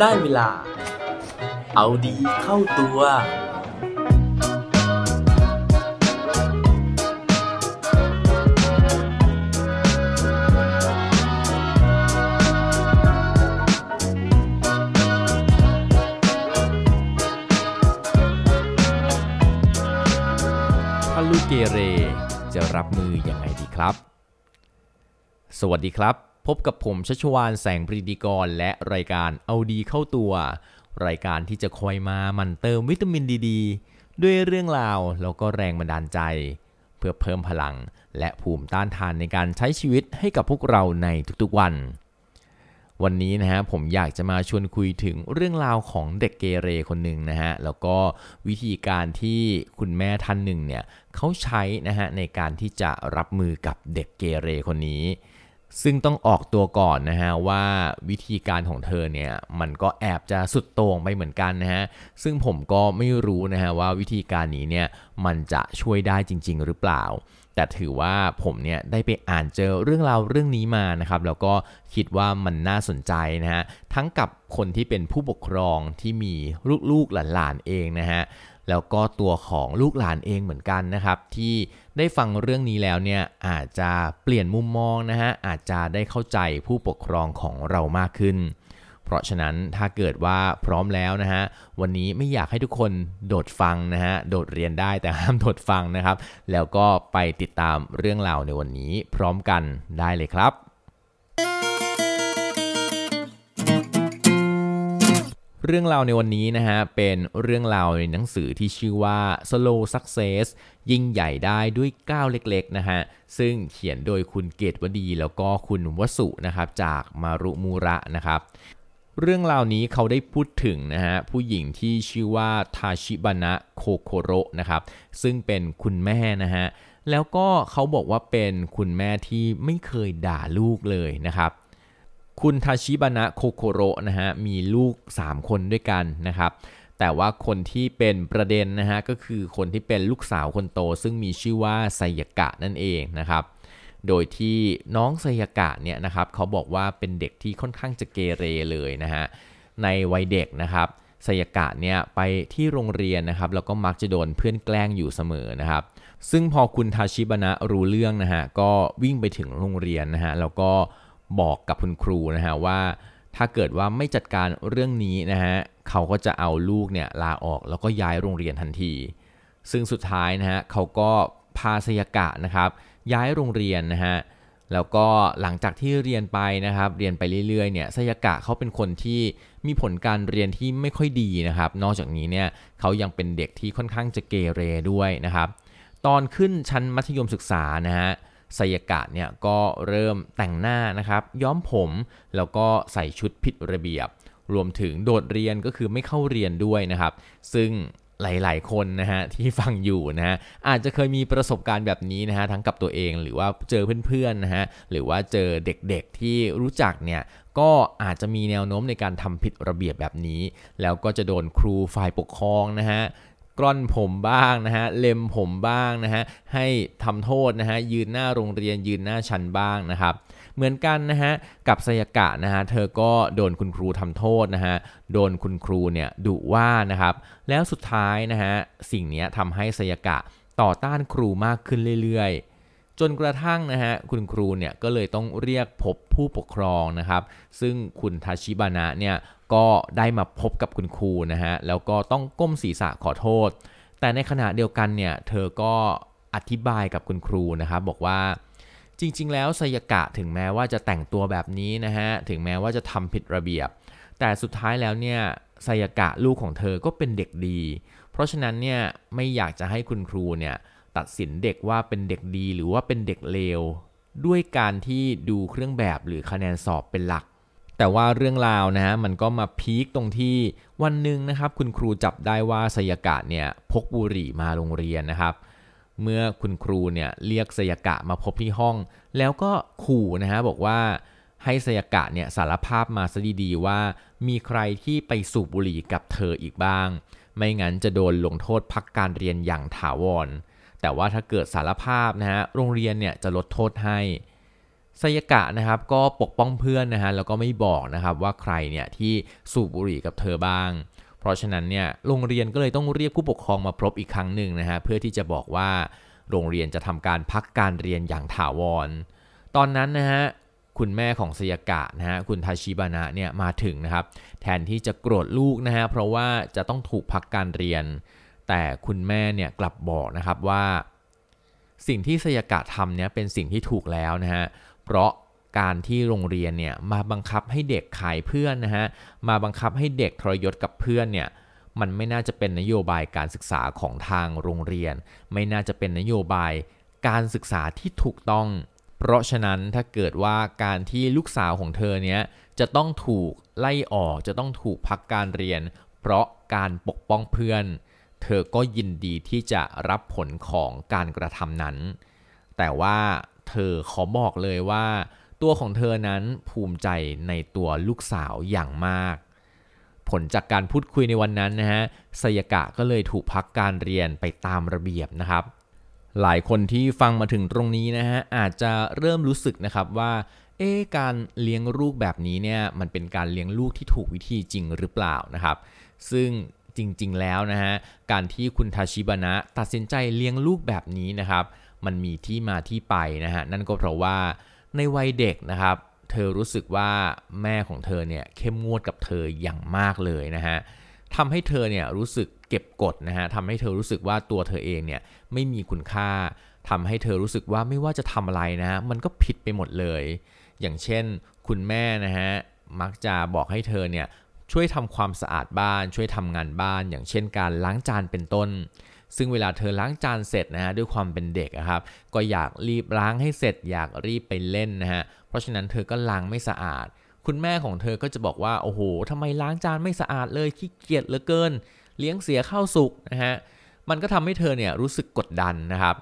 ได้เวลา เอาดีเข้าตัว ถ้าลูกเกเรจะรับมือยังไงดีครับ สวัสดีครับ พบกับผมชัชวานแสงปรีดีกร และรายการเอาดีเข้าตัว รายการที่จะคอยมามันเติมวิตามินดีดด้วยเรื่องราวแล้วก็แรงบันดาลใจ เพื่อเพิ่มพลังและภูมิต้านทานในการใช้ชีวิตให้กับพวกเราในทุกๆวัน วันนี้นะฮะผมอยากจะมาชวนคุยถึงเรื่องราวของเด็กเกเรคนหนึ่งนะฮะแล้วก็วิธีการที่คุณแม่ท่านหนึ่งเนี่ยเขาใช้นะฮะในการที่จะรับมือกับเด็กเกเรคนนี้ ซึ่งต้องออกตัวก่อนนะฮะว่าวิธีการของเธอเนี่ยมันก็แอบจะสุดโต่งไปเหมือนกันนะฮะซึ่งผมก็ไม่รู้นะฮะว่าวิธีการนี้เนี่ยมันจะช่วยได้จริง ๆ หรือเปล่า แต่ถือว่าผมเนี่ยได้ไปอ่านเจอเรื่องราวเรื่องนี้มานะครับแล้วก็คิดว่ามันน่าสนใจนะฮะทั้งกับคนที่เป็นผู้ปกครองที่มีลูกๆหลานๆเองนะฮะ แล้วก็ตัวของลูกหลานเองเหมือนกันนะครับ ที่ได้ฟังเรื่องนี้แล้วเนี่ยอาจจะเปลี่ยนมุมมองนะฮะอาจจะได้เข้าใจผู้ปกครองของเรามากขึ้น เพราะฉะนั้นถ้าเกิดว่าพร้อมแล้วนะฮะวันนี้ไม่อยากให้ทุกคนโดดฟังนะฮะโดดเรียนได้แต่ห้ามโดดฟังนะครับ แล้วก็ไปติดตามเรื่องราวในวันนี้พร้อมกันได้เลยครับ เรื่องราวในวันนี้นะฮะ เป็นเรื่องราวในหนังสือที่ชื่อว่า Slow Success ยิ่งใหญ่ได้ด้วยก้าวเล็กๆนะฮะ ซึ่งเขียนโดยคุณเกตวดีแล้วก็คุณวสุนะครับ จากมารุมูระนะครับ เรื่องราวนี้เขาได้พูดถึงนะฮะ ผู้หญิงที่ชื่อว่าทาชิบานะโคโคโรนะครับ ซึ่งเป็นคุณแม่นะฮะ แล้วก็เขาบอกว่าเป็นคุณแม่ที่ไม่เคยด่าลูกเลยนะครับ คุณทาชิบานะโคโคโรนะฮะมีลูก 3 คนด้วยกันนะครับแต่ว่าคนที่เป็นประเด็นนะฮะก็คือคนที่เป็นลูกสาวคนโต ซึ่งมีชื่อว่าไซยากะนั่นเองนะครับโดยที่น้องไซยากะเนี่ยนะครับเขาบอกว่าเป็นเด็กที่ค่อนข้างจะเกเรเลยนะฮะในวัยเด็กนะครับไซยากะเนี่ยไปที่โรงเรียนนะครับแล้วก็มักจะโดนเพื่อนแกล้งอยู่เสมอนะครับซึ่งพอคุณทาชิบานะรู้เรื่องนะฮะก็วิ่งไปถึงโรงเรียนนะฮะแล้วก็ บอกกับคุณครูนะฮะว่า ถ้าเกิดว่าไม่จัดการเรื่องนี้นะฮะเขาก็จะเอาลูกเนี่ยลาออกแล้วก็ย้ายโรงเรียนทันที ซึ่งสุดท้ายนะฮะเขาก็พาสยากะนะครับย้ายโรงเรียนนะฮะแล้วก็หลังจากที่เรียนไปนะครับ เรียนไปเรื่อยๆเนี่ยสยากะเขาเป็นคนที่มีผลการเรียนที่ไม่ค่อยดีนะครับ นอกจากนี้เนี่ยเขายังเป็นเด็กที่ค่อนข้างจะเกเรด้วยนะครับ ตอนขึ้นชั้นมัธยมศึกษานะฮะ ไซยากะเนี่ยก็เริ่มแต่งหน้านะครับย้อมผมแล้วก็ใส่ชุดผิดระเบียบ รวมถึงโดดเรียนก็คือไม่เข้าเรียนด้วยนะครับ ซึ่งหลาย ๆ คนนะฮะที่ฟังอยู่นะฮะอาจจะเคยมีประสบการณ์แบบนี้นะฮะทั้งกับตัวเองหรือว่าเจอเพื่อนๆนะฮะหรือว่าเจอเด็กๆที่รู้จักเนี่ยก็อาจจะมีแนวโน้มในการทำผิดระเบียบแบบนี้ แล้วก็จะโดนครูฝ่ายปกครองนะฮะ กล้อนผมบ้างนะฮะเล็มผมบ้างนะฮะให้ทำโทษนะฮะยืนหน้าโรงเรียนยืนหน้าชั้นบ้างนะครับ เหมือนกันนะฮะกับสยกะนะฮะเธอก็โดนคุณครูทำโทษนะฮะโดนคุณครูเนี่ยดุว่านะครับ แล้วสุดท้ายนะฮะสิ่งนี้ทำให้สยกะต่อต้านครูมากขึ้นเรื่อยๆ จนกระทั่งนะฮะคุณครูเนี่ยก็เลยต้องเรียกพบผู้ปกครองนะครับ ซึ่งคุณทาชิบานะเนี่ย ก็ได้มาพบกับคุณครูนะฮะ แล้วก็ต้องก้มศีรษะขอโทษ แต่ในขณะเดียวกันเนี่ย เธอก็อธิบายกับคุณครูนะครับบอกว่าจริง ๆ แล้วไซยกะถึงแม้ว่าจะแต่งตัวแบบนี้นะฮะ ถึงแม้ว่าจะทำผิดระเบียบ แต่สุดท้ายแล้วเนี่ยไซยกะลูกของเธอก็เป็นเด็กดี เพราะฉะนั้นเนี่ยไม่อยากจะให้คุณครูเนี่ยตัดสินเด็กว่าเป็นเด็กดีหรือว่าเป็นเด็กเลวด้วยการที่ดูเครื่องแบบหรือคะแนนสอบเป็นหลัก แต่ว่าเรื่องราวนะฮะมันก็มาพีคตรงที่วันหนึ่งนะครับคุณครูจับได้ว่าสยากะเนี่ยพกบุหรี่มาโรงเรียนนะครับ เมื่อคุณครูเนี่ยเรียกสยากะมาพบที่ห้อง แล้วก็ขู่นะฮะบอกว่าให้สยากะเนี่ยสารภาพมาซะดีๆว่ามีใครที่ไปสูบบุหรี่กับเธออีกบ้าง ไม่งั้นจะโดนลงโทษพักการเรียนอย่างถาวร แต่ว่าถ้าเกิดสารภาพนะฮะโรงเรียนเนี่ยจะลดโทษให้ ไซยกะนะครับก็ปกป้องเพื่อนนะฮะแล้วก็ไม่บอกนะครับว่าใครเนี่ยที่สูบบุหรี่กับเธอบ้าง เพราะฉะนั้นเนี่ยโรงเรียนก็เลยต้องเรียกผู้ปกครองมาพบอีกครั้งหนึ่งนะฮะเพื่อที่จะบอกว่าโรงเรียนจะทำการพักการเรียนอย่างถาวร ตอนนั้นนะฮะคุณแม่ของสยากะนะฮะคุณทาชิบานะเนี่ยมาถึงนะครับ แทนที่จะโกรธลูกนะฮะเพราะว่าจะต้องถูกพักการเรียน แต่คุณแม่เนี่ยกลับบอกนะครับว่า สิ่งที่สยากะทำเนี่ยเป็นสิ่งที่ถูกแล้วนะฮะ เพราะการที่โรงเรียนเนี่ยมาบังคับให้เด็กขายเพื่อนนะฮะมาบังคับให้เด็กทรยศกับเพื่อนเนี่ยมันไม่น่าจะเป็นนโยบายการศึกษาของทางโรงเรียน ไม่น่าจะเป็นนโยบายการศึกษาที่ถูกต้อง เพราะฉะนั้นถ้าเกิดว่าการที่ลูกสาวของเธอเนี้ยจะต้องถูกไล่ออกจะต้องถูกพักการเรียน เพราะการปกป้องเพื่อน เธอก็ยินดีที่จะรับผลของการกระทำนั้น แต่ว่า เธอขอบอกเลยว่า ตัวของเธอนั้นภูมิใจในตัวลูกสาวอย่างมาก ผลจากการพูดคุยในวันนั้นนะฮะสยกะก็เลยถูกพักการเรียนไปตามระเบียบนะครับ หลายคนที่ฟังมาถึงตรงนี้นะฮะอาจจะเริ่มรู้สึกนะครับว่าเอ๊การเลี้ยงลูกแบบนี้เนี่ยมันเป็นการเลี้ยงลูกที่ถูกวิธีจริงหรือเปล่านะครับ ซึ่งจริงๆแล้วนะฮะการที่คุณทาชิบานะตัดสินใจเลี้ยงลูกแบบนี้นะครับ มันมีที่มาที่ไปนะฮะนั่นก็เพราะว่าในวัยเด็กนะครับ เธอรู้สึกว่าแม่ของเธอเนี่ยเข้มงวดกับเธออย่างมากเลยนะฮะทำให้เธอเนี่ยรู้สึกเก็บกดนะฮะทำให้เธอรู้สึกว่าตัวเธอเองเนี่ยไม่มีคุณค่าทำให้เธอรู้สึกว่าไม่ว่าจะทำอะไรนะฮะมันก็ผิดไปหมดเลย อย่างเช่น คุณแม่นะฮะมักจะบอกให้เธอเนี่ยช่วยทำความสะอาดบ้าน ช่วยทำงานบ้าน อย่างเช่นการล้างจานเป็นต้น ซึ่งเวลาเธอล้างจานเสร็จนะฮะด้วยความเป็นเด็กครับ ก็อยากรีบล้างให้เสร็จ อยากรีบไปเล่นนะฮะ เพราะฉะนั้นเธอก็ล้างไม่สะอาด คุณแม่ของเธอก็จะบอกว่าโอ้โหทำไมล้างจานไม่สะอาดเลยขี้เกียจเหลือเกิน เลี้ยงเสียข้าวสุกนะฮะ มันก็ทำให้เธอเนี่ยรู้สึกกดดันนะครับ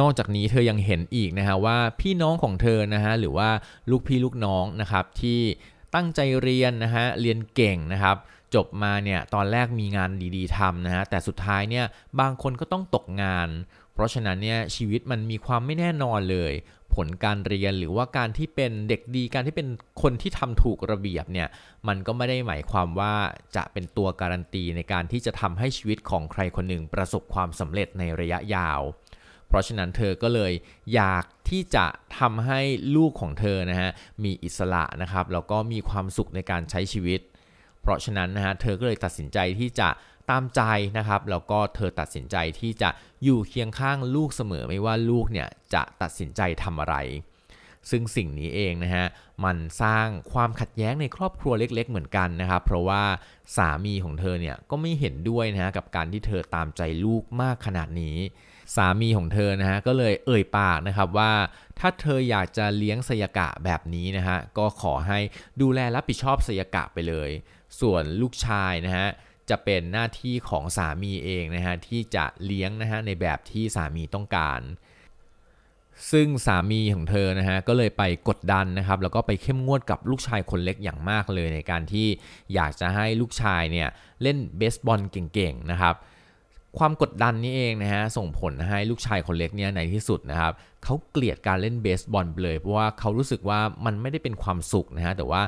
นอกจากนี้เธอยังเห็นอีกนะฮะว่าพี่น้องของเธอนะฮะหรือว่าลูกพี่ลูกน้องนะครับที่ตั้งใจเรียนนะฮะเรียนเก่งนะครับ จบมาเนี่ยตอนแรกมีงานดีๆทำนะฮะแต่สุดท้ายเนี่ยบางคนก็ต้องตกงาน เพราะฉะนั้นเนี่ยชีวิตมันมีความไม่แน่นอนเลย ผลการเรียนหรือว่าการที่เป็นเด็กดีการที่เป็นคนที่ทำถูกระเบียบเนี่ยมันก็ไม่ได้หมายความว่าจะเป็นตัวการันตีในการที่จะทำให้ชีวิตของใครคนหนึ่งประสบความสำเร็จในระยะยาวเพราะฉะนั้นเธอก็เลยอยากที่จะทำให้ลูกของเธอนะฮะมีอิสระนะครับแล้วก็มีความสุขในการใช้ชีวิต ราะฉะนั้นนะฮะเธอก็เลยตัดสินใจที่จะตามใจนะครับแล้วก็เธอตัดสินใจที่จะอยู่เคียงข้างลูกเสมอไม่ว่าลูกเนี่ยจะตัดสินใจทำอะไร ซึ่งสิ่งนี้เองนะฮะมันสร้างความขัดแย้งในครอบครัวเล็ก ๆ เหมือนกันนะครับเพราะว่าสามีของเธอเนี่ยก็ไม่เห็นด้วยนะฮะกับการที่เธอตามใจลูกมากขนาดนี้ สามีของเธอนะฮะก็เลยเอ่ยปากนะครับว่าถ้าเธออยากจะเลี้ยงสยกะแบบนี้นะฮะก็ขอให้ดูแลรับผิดชอบสยกะไปเลย ส่วนลูกชายนะฮะจะเป็นหน้าที่ของสามีเองนะฮะที่จะเลี้ยงนะฮะในแบบที่สามีต้องการ ซึ่งสามีของเธอนะฮะก็เลยไปกดดันนะครับแล้วก็ไปเข้มงวดกับลูกชายคนเล็กอย่างมากเลยในการที่อยากจะให้ลูกชายเนี่ยเล่นเบสบอลเก่งๆนะครับ ความกดดันนี้เองนะฮะส่งผลให้ลูกชายคนเล็กเนี่ยในที่สุดนะครับเขาเกลียดการเล่นเบสบอลเลย เพราะว่าเขารู้สึกว่ามันไม่ได้เป็นความสุขนะฮะแต่ว่า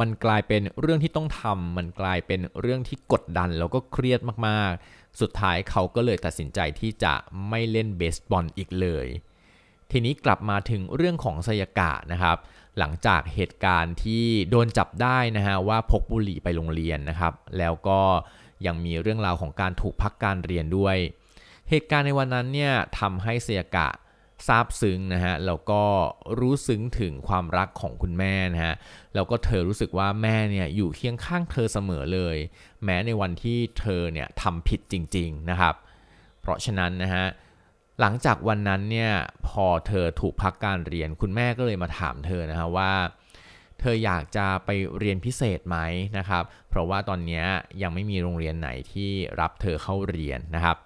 มันกลายเป็นเรื่องที่ต้องทำมันกลายเป็นเรื่องที่กดดันแล้วก็เครียดมากๆ สุดท้ายเขาก็เลยตัดสินใจที่จะไม่เล่นเบสบอลอีกเลย ทีนี้กลับมาถึงเรื่องของสยกะนะครับ หลังจากเหตุการณ์ที่โดนจับได้นะฮะว่าพกบุหรี่ไปโรงเรียนนะครับ แล้วก็ ยังมีเรื่องราวของการถูกพักการเรียนด้วย เหตุการณ์ในวันนั้นเนี่ยทำให้สยกะซาบซึ้งนะฮะแล้วก็รู้ซึ้งถึงความรักของคุณแม่นะฮะแล้วก็เธอรู้สึกว่าแม่เนี่ยอยู่เคียงข้างเธอเสมอเลย แม้ในวันที่เธอเนี่ยทำผิดจริง ๆนะครับ เพราะฉะนั้นนะฮะหลังจากวันนั้นเนี่ยพอเธอถูกพักการเรียนคุณแม่ก็เลยมาถามเธอนะฮะว่า เธออยากจะไปเรียนพิเศษไหมนะครับ เพราะว่าตอนนี้ยังไม่มีโรงเรียนไหนที่รับเธอเข้าเรียนนะครับ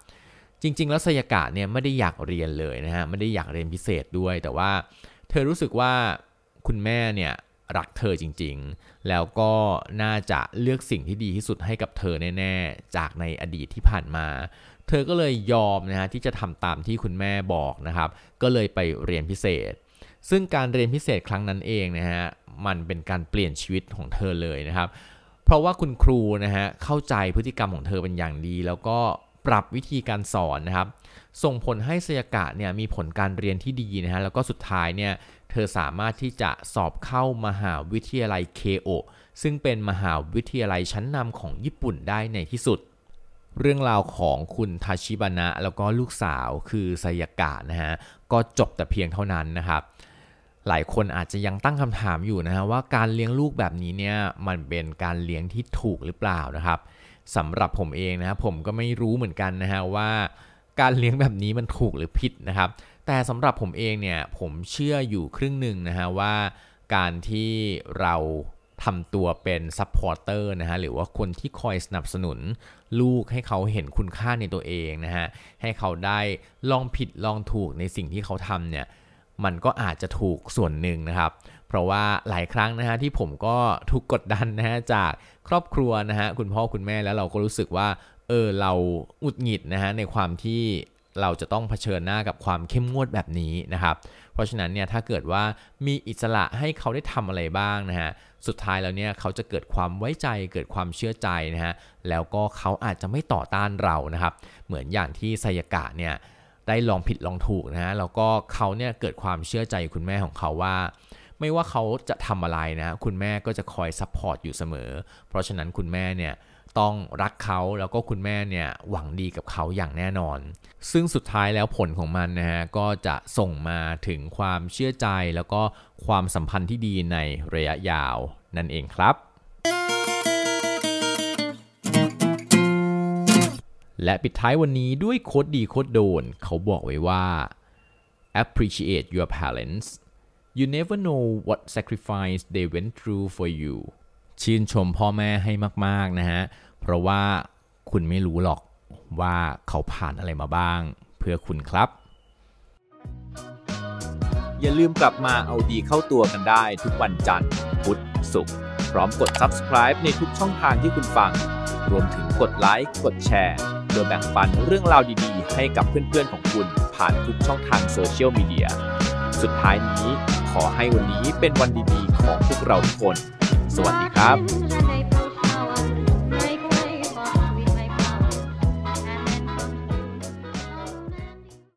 จริง ๆ แล้วสยากะเนี่ยไม่ได้อยากเรียนเลยนะฮะไม่ได้อยากเรียนพิเศษด้วย แต่ว่าเธอรู้สึกว่าคุณแม่เนี่ยรักเธอจริงๆ แล้วก็น่าจะเลือกสิ่งที่ดีที่สุดให้กับเธอแน่ๆ จากในอดีตที่ผ่านมา เธอก็เลยยอมนะฮะที่จะทำตามที่คุณแม่บอกนะครับ ก็เลยไปเรียนพิเศษ ซึ่งการเรียนพิเศษครั้งนั้นเองนะฮะมันเป็นการเปลี่ยนชีวิตของเธอเลยนะครับ เพราะว่าคุณครูนะฮะเข้าใจพฤติกรรมของเธอเป็นอย่างดี แล้วก็ปรับวิธีการสอนนะครับ ส่งผลให้สยากะเนี่ยมีผลการเรียนที่ดีนะฮะแล้วก็สุดท้ายเนี่ยเธอสามารถที่จะสอบเข้ามหาวิทยาลัยเคโอซึ่งเป็นมหาวิทยาลัยชั้นนำของญี่ปุ่นได้ในที่สุด เรื่องราวของคุณทาชิบานะ แล้วก็ลูกสาวคือสยากะนะฮะก็จบแต่เพียงเท่านั้นนะครับ หลายคนอาจจะยังตั้งคำถามอยู่นะฮะว่าการเลี้ยงลูกแบบนี้เนี่ยมันเป็นการเลี้ยงที่ถูกหรือเปล่านะครับสำหรับผมเองนะผมก็ไม่รู้เหมือนกันนะฮะว่าการเลี้ยงแบบนี้มันถูกหรือผิดนะครับ แต่สำหรับผมเองเนี่ยผมเชื่ออยู่ครึ่งหนึ่งนะฮะว่าการที่เรา ทำตัวเป็น supporter นะฮะหรือว่าคนที่คอยสนับสนุนลูกให้เขาเห็นคุณค่าในตัวเองนะฮะให้เขาได้ลองผิดลองถูกในสิ่งที่เขาทำเนี่ยมันก็อาจจะถูกส่วนหนึ่งนะครับ เพราะว่าหลายครั้งนะฮะที่ผมก็ถูกกดดันนะฮะจากครอบครัวนะฮะคุณพ่อคุณแม่แล้วเราก็รู้สึกว่าเออเราหงุดหงิดนะฮะในความที่ เราจะต้องเผชิญหน้ากับความเข้มงวดแบบนี้นะครับ เพราะฉะนั้นเนี่ยถ้าเกิดว่ามีอิสระให้เขาได้ทำอะไรบ้างนะฮะ สุดท้ายแล้วเนี่ยเขาจะเกิดความไว้ใจ เกิดความเชื่อใจนะฮะ แล้วก็เขาอาจจะไม่ต่อต้านเรานะครับ เหมือนอย่างที่ซายากะเนี่ยได้ลองผิดลองถูกนะฮะ แล้วก็เขาเนี่ยเกิดความเชื่อใจคุณแม่ของเขาว่าไม่ว่าเขาจะทำอะไรนะ คุณแม่ก็จะคอย support อยู่เสมอ เพราะฉะนั้นคุณแม่เนี่ย ต้องรักเขาแล้วก็คุณแม่เนี่ยหวังดีกับเขาอย่างแน่นอน ซึ่งสุดท้ายแล้วผลของมันนะฮะก็จะส่งมาถึงความเชื่อใจแล้วก็ความสัมพันธ์ที่ดีในระยะยาวนั่นเองครับ และปิดท้ายวันนี้ด้วยโคดดีโคดโดน เขาบอกไว้ว่า appreciate your parents you never know what sacrifice they went through for you ชื่นชมพ่อแม่ให้มากๆนะฮะ เพราะว่าคุณไม่รู้หรอกว่าเขาผ่านอะไรมาบ้าง เพื่อคุณครับ อย่าลืมกลับมาเอาดีเข้าตัวกันได้ทุกวันจันทร์ พุธ ศุกร์ พร้อมกด subscribe ในทุกช่องทางที่คุณฟัง รวมถึงกดไลค์ กดแชร์ โดยแบ่งปันเรื่องราวดีๆ ให้กับเพื่อนๆของคุณผ่านทุกช่องทางโซเชียลมีเดีย สุดท้ายนี้ขอให้วันนี้เป็นวันดีๆ ของพวกเราทุกคน สวัสดีครับ